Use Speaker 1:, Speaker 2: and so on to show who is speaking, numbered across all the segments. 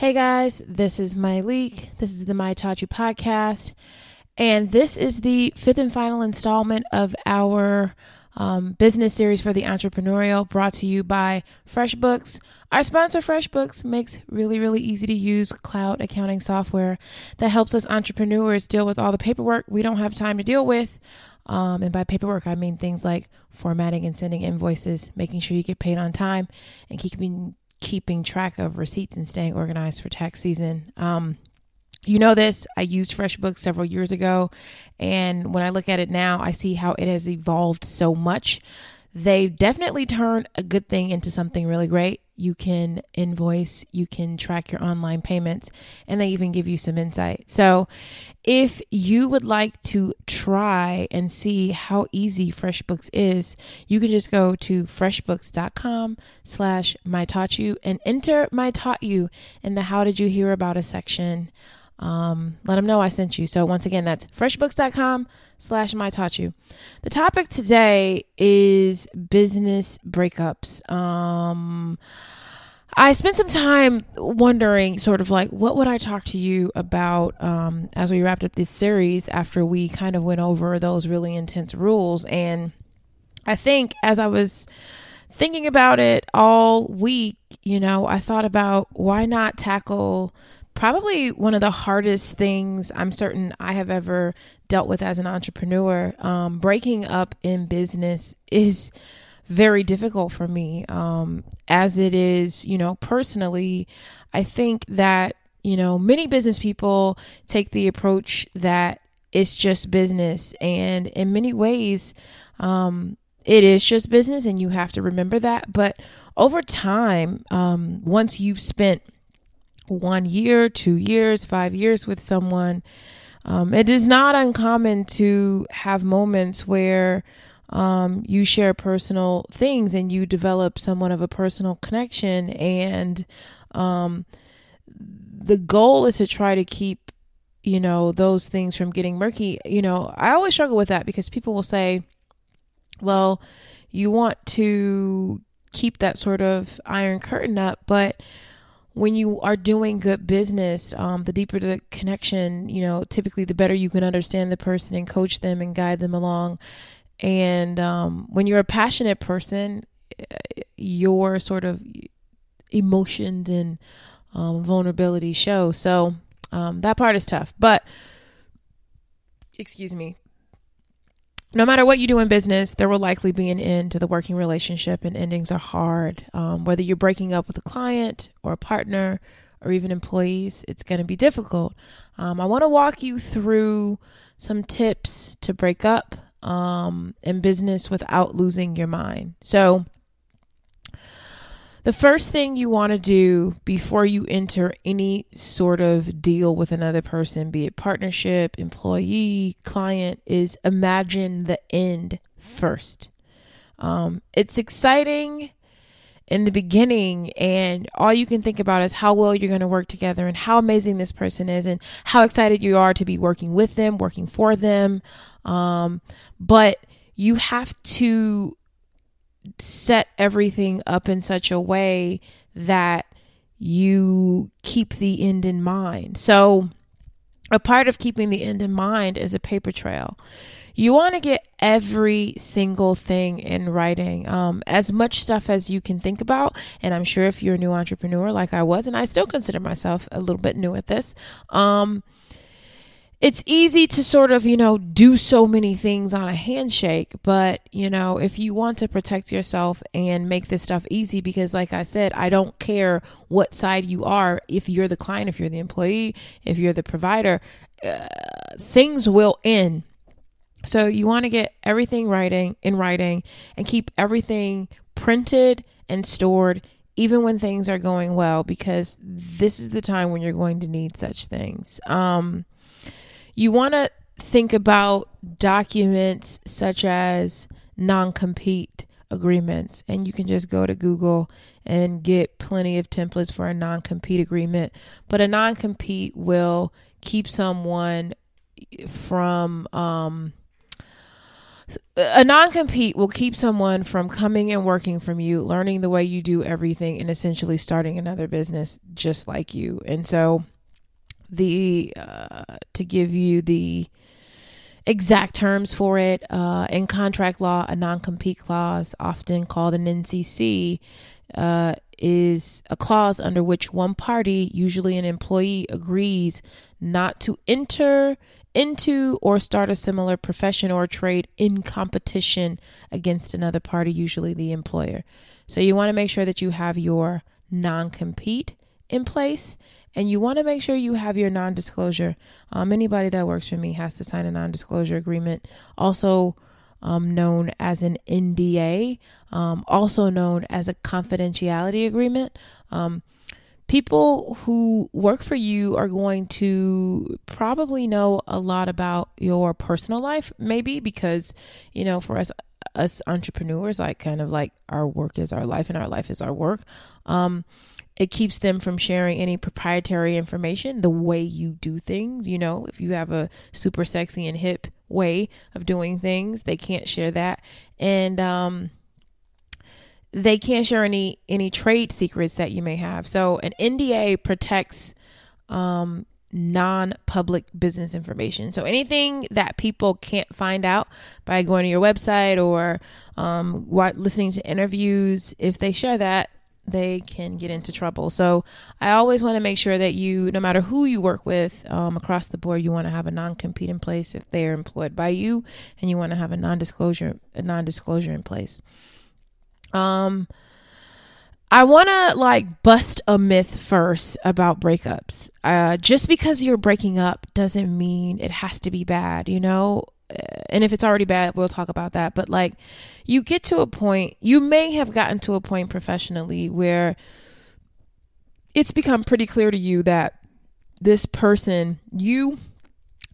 Speaker 1: Hey guys, this is Myleik. This is the My You podcast, and this is the fifth and final installment of our um, business series for the entrepreneurial brought to you by FreshBooks. Our sponsor, FreshBooks, makes really, really easy to use cloud accounting software that helps us entrepreneurs deal with all the paperwork we don't have time to deal with. Um, and by paperwork, I mean things like formatting and sending invoices, making sure you get paid on time, and keeping keeping track of receipts and staying organized for tax season. Um, you know this, I used FreshBooks several years ago, and when I look at it now, I see how it has evolved so much. They definitely turned a good thing into something really great. You can invoice, you can track your online payments, and they even give you some insight. So, if you would like to try and see how easy FreshBooks is, you can just go to freshbooks.com slash my taught you and enter my taught you in the how did you hear about us section um, let them know I sent you. So once again, that's freshbooks.com slash my taught you. The topic today is business breakups. Um, I spent some time wondering sort of like what would I talk to you about um, as we wrapped up this series after we kind of went over those really intense rules. And I think as I was thinking about it all week, you know, I thought about why not tackle probably one of the hardest things I'm certain I have ever dealt with as an entrepreneur. Um, breaking up in business is very difficult for me, um, as it is, you know, personally. I think that, you know, many business people take the approach that it's just business. And in many ways, um, it is just business, and you have to remember that. But over time, um, once you've spent one year, two years, five years with someone, um, it is not uncommon to have moments where um, you share personal things and you develop somewhat of a personal connection. And um, the goal is to try to keep, you know, those things from getting murky. You know, I always struggle with that because people will say, well, you want to keep that sort of iron curtain up, but when you are doing good business, um, the deeper the connection, you know, typically the better you can understand the person and coach them and guide them along. And um, when you're a passionate person, your sort of emotions and um, vulnerability show. So um, that part is tough. But, excuse me, no matter what you do in business, there will likely be an end to the working relationship, and endings are hard. Um, whether you're breaking up with a client or a partner or even employees, it's going to be difficult. Um, I want to walk you through some tips to break up um, in business without losing your mind. So, the first thing you want to do before you enter any sort of deal with another person, be it partnership, employee, client, is imagine the end first. Um, it's exciting in the beginning, and all you can think about is how well you're going to work together and how amazing this person is, and how excited you are to be working with them, working for them. Um, but you have to set everything up in such a way that you keep the end in mind. So, a part of keeping the end in mind is a paper trail. You want to get every single thing in writing, um, as much stuff as you can think about. And I'm sure if you're a new entrepreneur like I was, and I still consider myself a little bit new at this, um, it's easy to sort of, you know, do so many things on a handshake, but, you know, if you want to protect yourself and make this stuff easy, because like I said, I don't care what side you are, if you're the client, if you're the employee, if you're the provider, uh, things will end. So you want to get everything writing in writing and keep everything printed and stored even when things are going well because this is the time when you're going to need such things. Um you want to think about documents such as non compete agreements, and you can just go to Google and get plenty of templates for a non compete agreement. But a non compete will keep someone from um, a non compete will keep someone from coming and working from you, learning the way you do everything, and essentially starting another business just like you. And so, the uh, to give you the exact terms for it uh, in contract law, a non compete clause, often called an NCC, uh, is a clause under which one party, usually an employee, agrees not to enter into or start a similar profession or trade in competition against another party, usually the employer. So you want to make sure that you have your non compete in place and you want to make sure you have your non disclosure. Um, anybody that works for me has to sign a non disclosure agreement, also um, known as an NDA, um, also known as a confidentiality agreement. Um, people who work for you are going to probably know a lot about your personal life, maybe because, you know, for us, us entrepreneurs, like kind of like our work is our life and our life is our work. Um, it keeps them from sharing any proprietary information, the way you do things. You know, if you have a super sexy and hip way of doing things, they can't share that. And, um, they can't share any any trade secrets that you may have. So an NDA protects um, non-public business information. So anything that people can't find out by going to your website or um, listening to interviews, if they share that, they can get into trouble. So I always want to make sure that you, no matter who you work with um, across the board, you want to have a non-compete in place if they are employed by you, and you want to have a non-disclosure a non-disclosure in place. Um, I want to like bust a myth first about breakups. Uh, just because you're breaking up doesn't mean it has to be bad, you know? Uh, and if it's already bad, we'll talk about that. But like, you get to a point, you may have gotten to a point professionally where it's become pretty clear to you that this person, you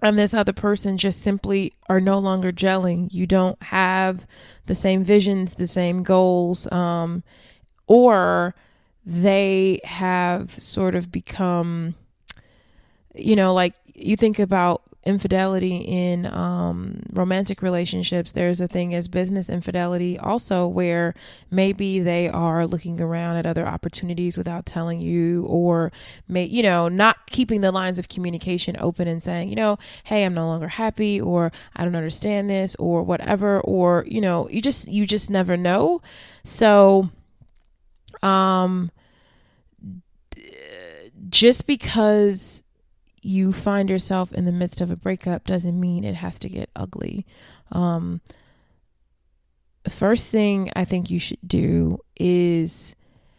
Speaker 1: and this other person just simply are no longer gelling. You don't have the same visions, the same goals, um, or they have sort of become, you know, like you think about infidelity in um, romantic relationships, there's a thing as business infidelity also where maybe they are looking around at other opportunities without telling you, or may you know not keeping the lines of communication open and saying, you know, hey, I'm no longer happy, or I don't understand this, or whatever, or you know, you just you just never know. So, um, just because you find yourself in the midst of a breakup doesn't mean it has to get ugly. Um, the first thing I think you should do is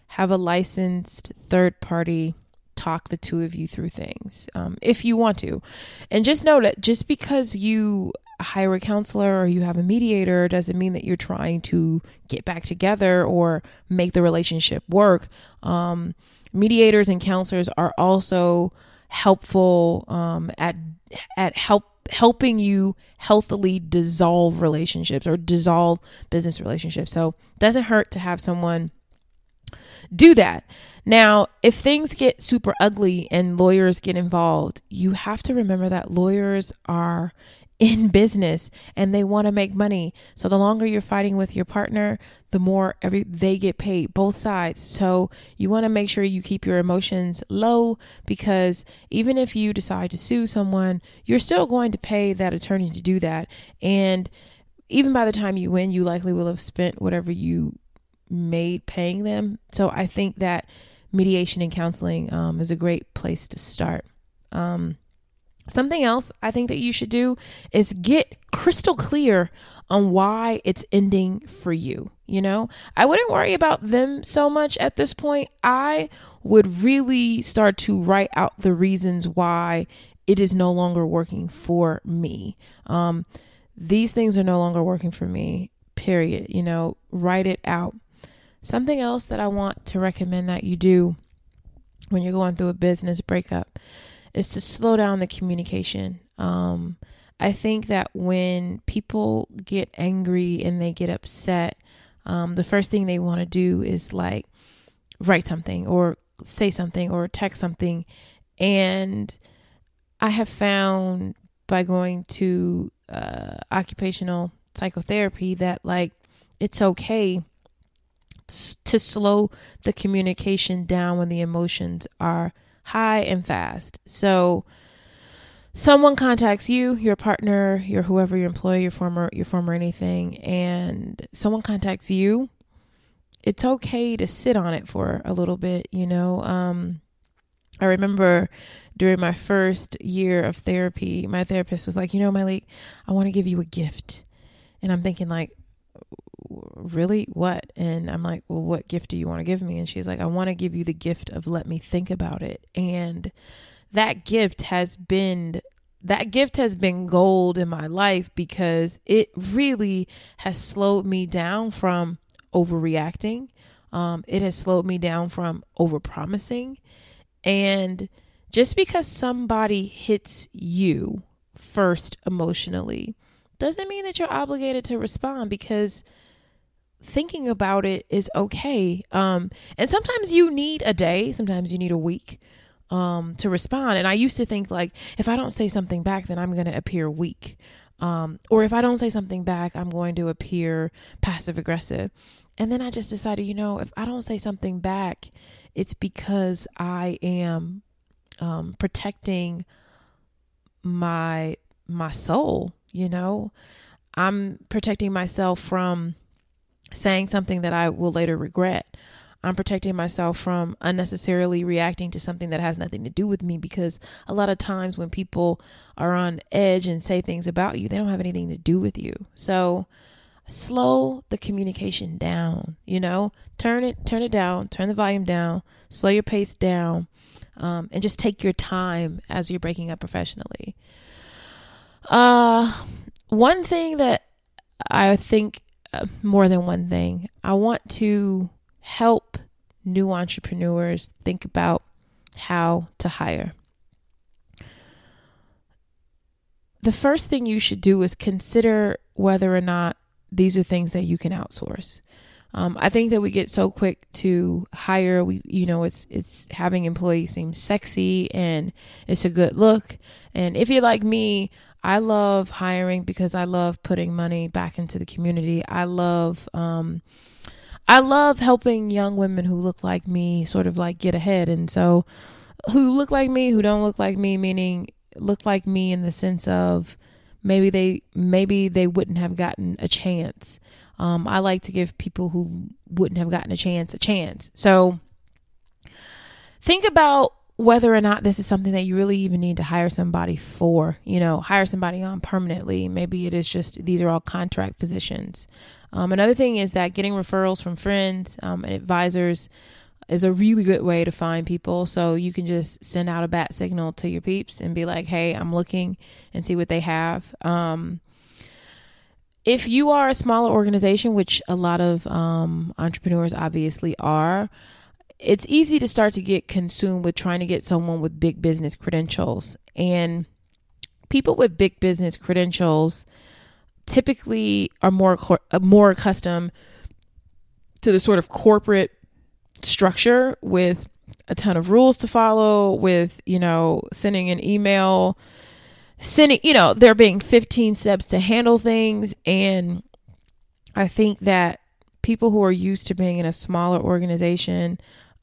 Speaker 1: have a licensed third party talk the two of you through things um, if you want to. And just know that just because you hire a counselor or you have a mediator doesn't mean that you're trying to get back together or make the relationship work. Um, mediators and counselors are also helpful um, at at help helping you healthily dissolve relationships or dissolve business relationships. So doesn't hurt to have someone do that. Now, if things get super ugly and lawyers get involved, you have to remember that lawyers are in business and they want to make money. So the longer you're fighting with your partner, the more every they get paid both sides. So you want to make sure you keep your emotions low because even if you decide to sue someone, you're still going to pay that attorney to do that. And even by the time you win, you likely will have spent whatever you made paying them. So I think that mediation and counseling um, is a great place to start. Um, Something else I think that you should do is get crystal clear on why it's ending for you. You know, I wouldn't worry about them so much at this point. I would really start to write out the reasons why it is no longer working for me. Um, these things are no longer working for me, period. You know, write it out. Something else that I want to recommend that you do when you're going through a business breakup is to slow down the communication. Um, I think that when people get angry and they get upset, um, the first thing they want to do is like write something or say something or text something. And I have found by going to uh, occupational psychotherapy that like it's okay to slow the communication down when the emotions are high and fast. So someone contacts you, your partner, your whoever your employer, your former your former anything, and someone contacts you, it's okay to sit on it for a little bit, you know. Um I remember during my first year of therapy, my therapist was like, "You know, Myleik, I want to give you a gift." And I'm thinking like, really? What? And i'm like well what gift do you want to give me? And she's like i want to give you the gift of let me think about it. And that gift has been that gift has been gold in my life because it really has slowed me down from overreacting. Um, it has slowed me down from overpromising. And just because somebody hits you first emotionally doesn't mean that you're obligated to respond because thinking about it is okay. Um, and sometimes you need a day, sometimes you need a week um, to respond. And I used to think like, if I don't say something back, then I'm going to appear weak. Um, or if I don't say something back, I'm going to appear passive aggressive. And then I just decided, you know, if I don't say something back, it's because I am um, protecting my my soul. You know, I'm protecting myself from saying something that I will later regret. I'm protecting myself from unnecessarily reacting to something that has nothing to do with me because a lot of times when people are on edge and say things about you, they don't have anything to do with you. So slow the communication down, you know, turn it, turn it down, turn the volume down, slow your pace down, um, and just take your time as you're breaking up professionally. Uh, one thing that I think more than one thing. I want to help new entrepreneurs think about how to hire. The first thing you should do is consider whether or not these are things that you can outsource. Um, I think that we get so quick to hire. We, you know, it's it's having employees seem sexy and it's a good look. And if you're like me, I love hiring because I love putting money back into the community. I love um I love helping young women who look like me sort of like get ahead and so who look like me, who don't look like me, meaning look like me in the sense of maybe they maybe they wouldn't have gotten a chance. Um, I like to give people who wouldn't have gotten a chance a chance. So think about whether or not this is something that you really even need to hire somebody for, you know, hire somebody on permanently. Maybe it is just these are all contract physicians. Um, another thing is that getting referrals from friends um, and advisors is a really good way to find people. So you can just send out a bat signal to your peeps and be like, hey, I'm looking and see what they have. Um, if you are a smaller organization, which a lot of um, entrepreneurs obviously are, it's easy to start to get consumed with trying to get someone with big business credentials. And people with big business credentials typically are more uh, more accustomed to the sort of corporate structure with a ton of rules to follow with you know sending an email sending you know there being 15 steps to handle things and i think that people who are used to being in a smaller organization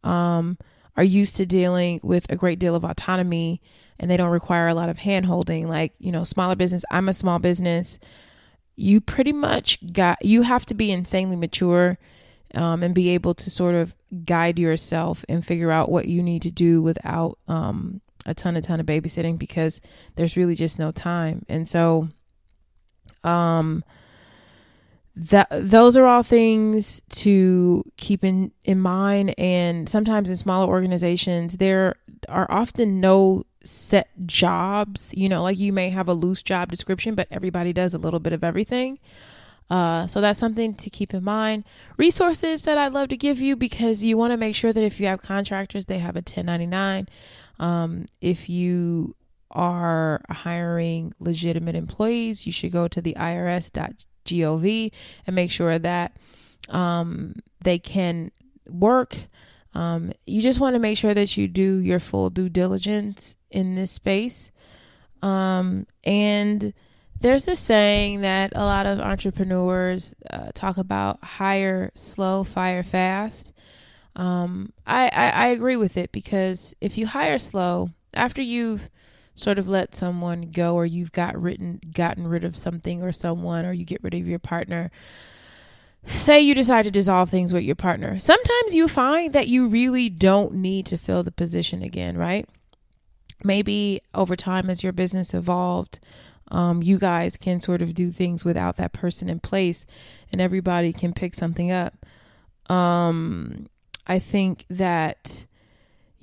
Speaker 1: um, are used to dealing with a great deal of autonomy and they don't require a lot of hand holding. Like, you know, smaller business, I'm a small business. You pretty much got, you have to be insanely mature um, and be able to sort of guide yourself and figure out what you need to do without um, a ton, a ton of babysitting because there's really just no time. And so, um, that those are all things to keep in in mind and sometimes in smaller organizations there are often no set jobs you know like you may have a loose job description but everybody does a little bit of everything. Uh, so that's something to keep in mind. Resources that i'd love to give you because you want to make sure that if you have contractors they have a 1099 um, if you are hiring legitimate employees you should go to the irs.gov gov and make sure that um, they can work um, you just want to make sure that you do your full due diligence in this space um, and there's this saying that a lot of entrepreneurs uh, talk about hire slow, fire fast. Um, I, I, I agree with it because if you hire slow, after you've sort of let someone go or you've got written gotten rid of something or someone or you get rid of your partner, say you decide to dissolve things with your partner. Sometimes you find that you really don't need to fill the position again, right? Maybe over time as your business evolved, um, you guys can sort of do things without that person in place and everybody can pick something up. Um, I think that,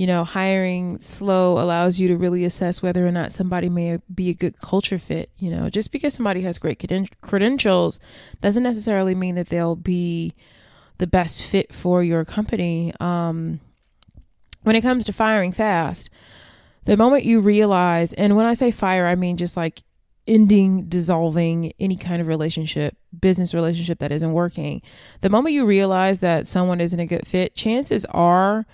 Speaker 1: you know, hiring slow allows you to really assess whether or not somebody may be a good culture fit. You know, just because somebody has great credentials doesn't necessarily mean that they'll be the best fit for your company. Um, when it comes to firing fast, the moment you realize, and when I say fire, I mean just like ending, dissolving any kind of relationship, business relationship that isn't working, the moment you realize that someone isn't a good fit, chances are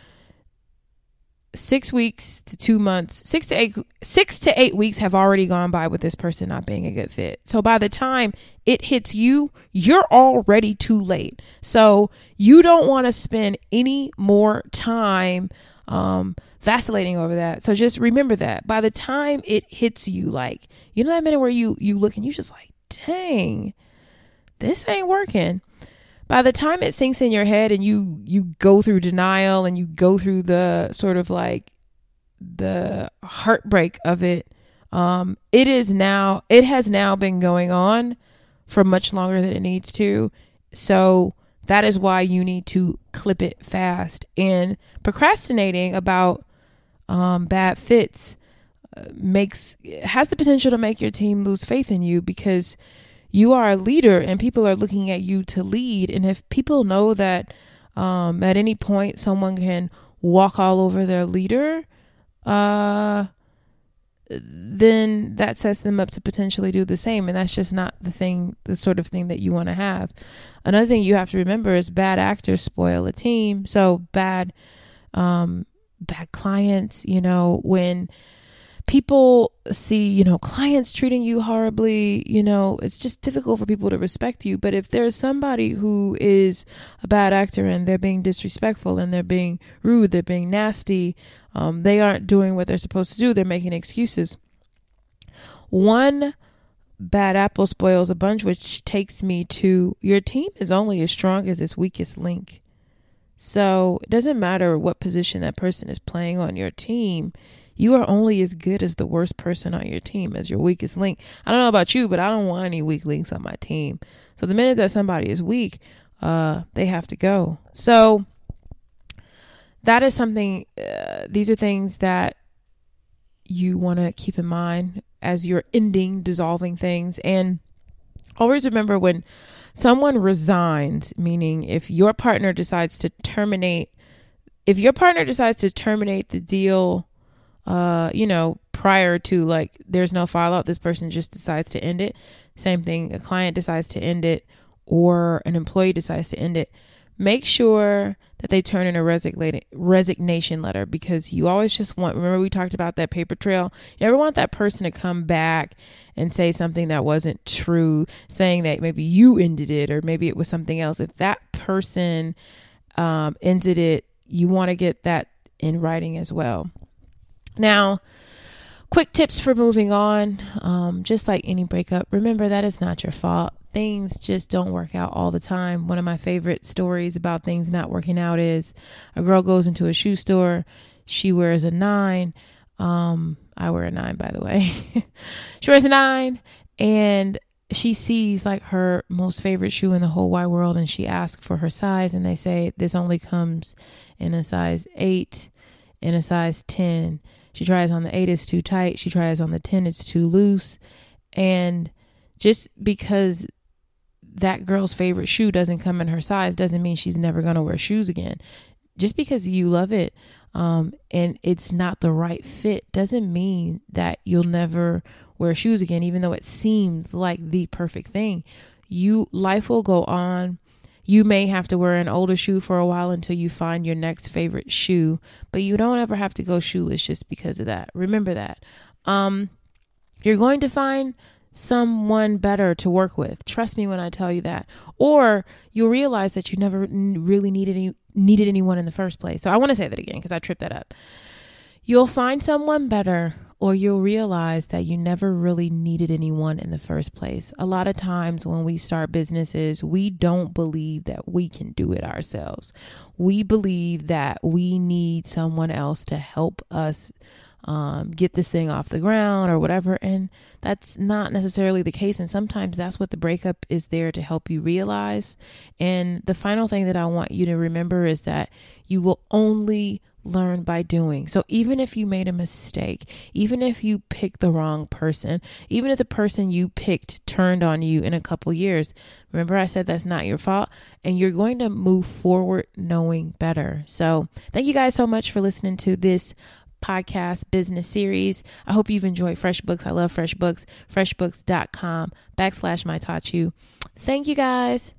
Speaker 1: six weeks to two months, six to eight, six to eight weeks have already gone by with this person not being a good fit. So by the time it hits you, you're already too late. So you don't want to spend any more time um, vacillating over that. So just remember that by the time it hits you, like you know that minute where you you look and you just like, dang, this ain't working. By the time it sinks in your head and you you go through denial and you go through the sort of like the heartbreak of it, um, it is now it has now been going on for much longer than it needs to. So that is why you need to clip it fast. And procrastinating about um, bad fits uh, makes has the potential to make your team lose faith in you because you are a leader and people are looking at you to lead. And if people know that um, at any point someone can walk all over their leader, uh, then that sets them up to potentially do the same. And that's just not the thing, the sort of thing that you want to have. Another thing you have to remember is bad actors spoil a team. So bad, um, bad clients, you know, when people see, you know, clients treating you horribly, you know, it's just difficult for people to respect you. But if there's somebody who is a bad actor and they're being disrespectful and they're being rude, they're being nasty, um, they aren't doing what they're supposed to do, they're making excuses. One bad apple spoils a bunch, which takes me to your team is only as strong as its weakest link. So it doesn't matter what position that person is playing on your team you are only as good as the worst person on your team as your weakest link. I don't know about you, but I don't want any weak links on my team. So the minute that somebody is weak, uh, they have to go. So that is something, uh, these are things that you want to keep in mind as you're ending, dissolving things. And always remember when someone resigns, meaning if your partner decides to terminate, if your partner decides to terminate the deal uh, you know, prior to like there's no fallout, this person just decides to end it. Same thing, a client decides to end it or an employee decides to end it. Make sure that they turn in a resignation letter because you always just want, remember, we talked about that paper trail. You ever want that person to come back and say something that wasn't true, saying that maybe you ended it or maybe it was something else. If that person um, ended it, you want to get that in writing as well. Now, quick tips for moving on. Um, just like any breakup, remember that it's not your fault. Things just don't work out all the time. One of my favorite stories about things not working out is a girl goes into a shoe store. She wears a nine. Um, I wear a nine, by the way. she wears a nine, and she sees like her most favorite shoe in the whole wide world, and she asks for her size, and they say this only comes in a size eight, in a size ten she tries on the 8, it's too tight. She tries on the 10, it's too loose. And just because that girl's favorite shoe doesn't come in her size doesn't mean she's never going to wear shoes again. Just because you love it um, and it's not the right fit doesn't mean that you'll never wear shoes again, even though it seems like the perfect thing. You life will go on you may have to wear an older shoe for a while until you find your next favorite shoe, but you don't ever have to go shoeless just because of that. Remember that. Um, you're going to find someone better to work with. Trust me when I tell you that. Or you'll realize that you never really needed any, needed anyone in the first place. So I want to say that again because I tripped that up. You'll find someone better or you'll realize that you never really needed anyone in the first place. A lot of times when we start businesses, we don't believe that we can do it ourselves. We believe that we need someone else to help us um, get this thing off the ground or whatever. And that's not necessarily the case. And sometimes that's what the breakup is there to help you realize. And the final thing that I want you to remember is that you will only learn by doing. So even if you made a mistake, even if you picked the wrong person, even if the person you picked turned on you in a couple years, remember I said that's not your fault and you're going to move forward knowing better. So thank you guys so much for listening to this podcast business series. I hope you've enjoyed FreshBooks. I love FreshBooks. FreshBooks.com backslash my taught you. Thank you guys.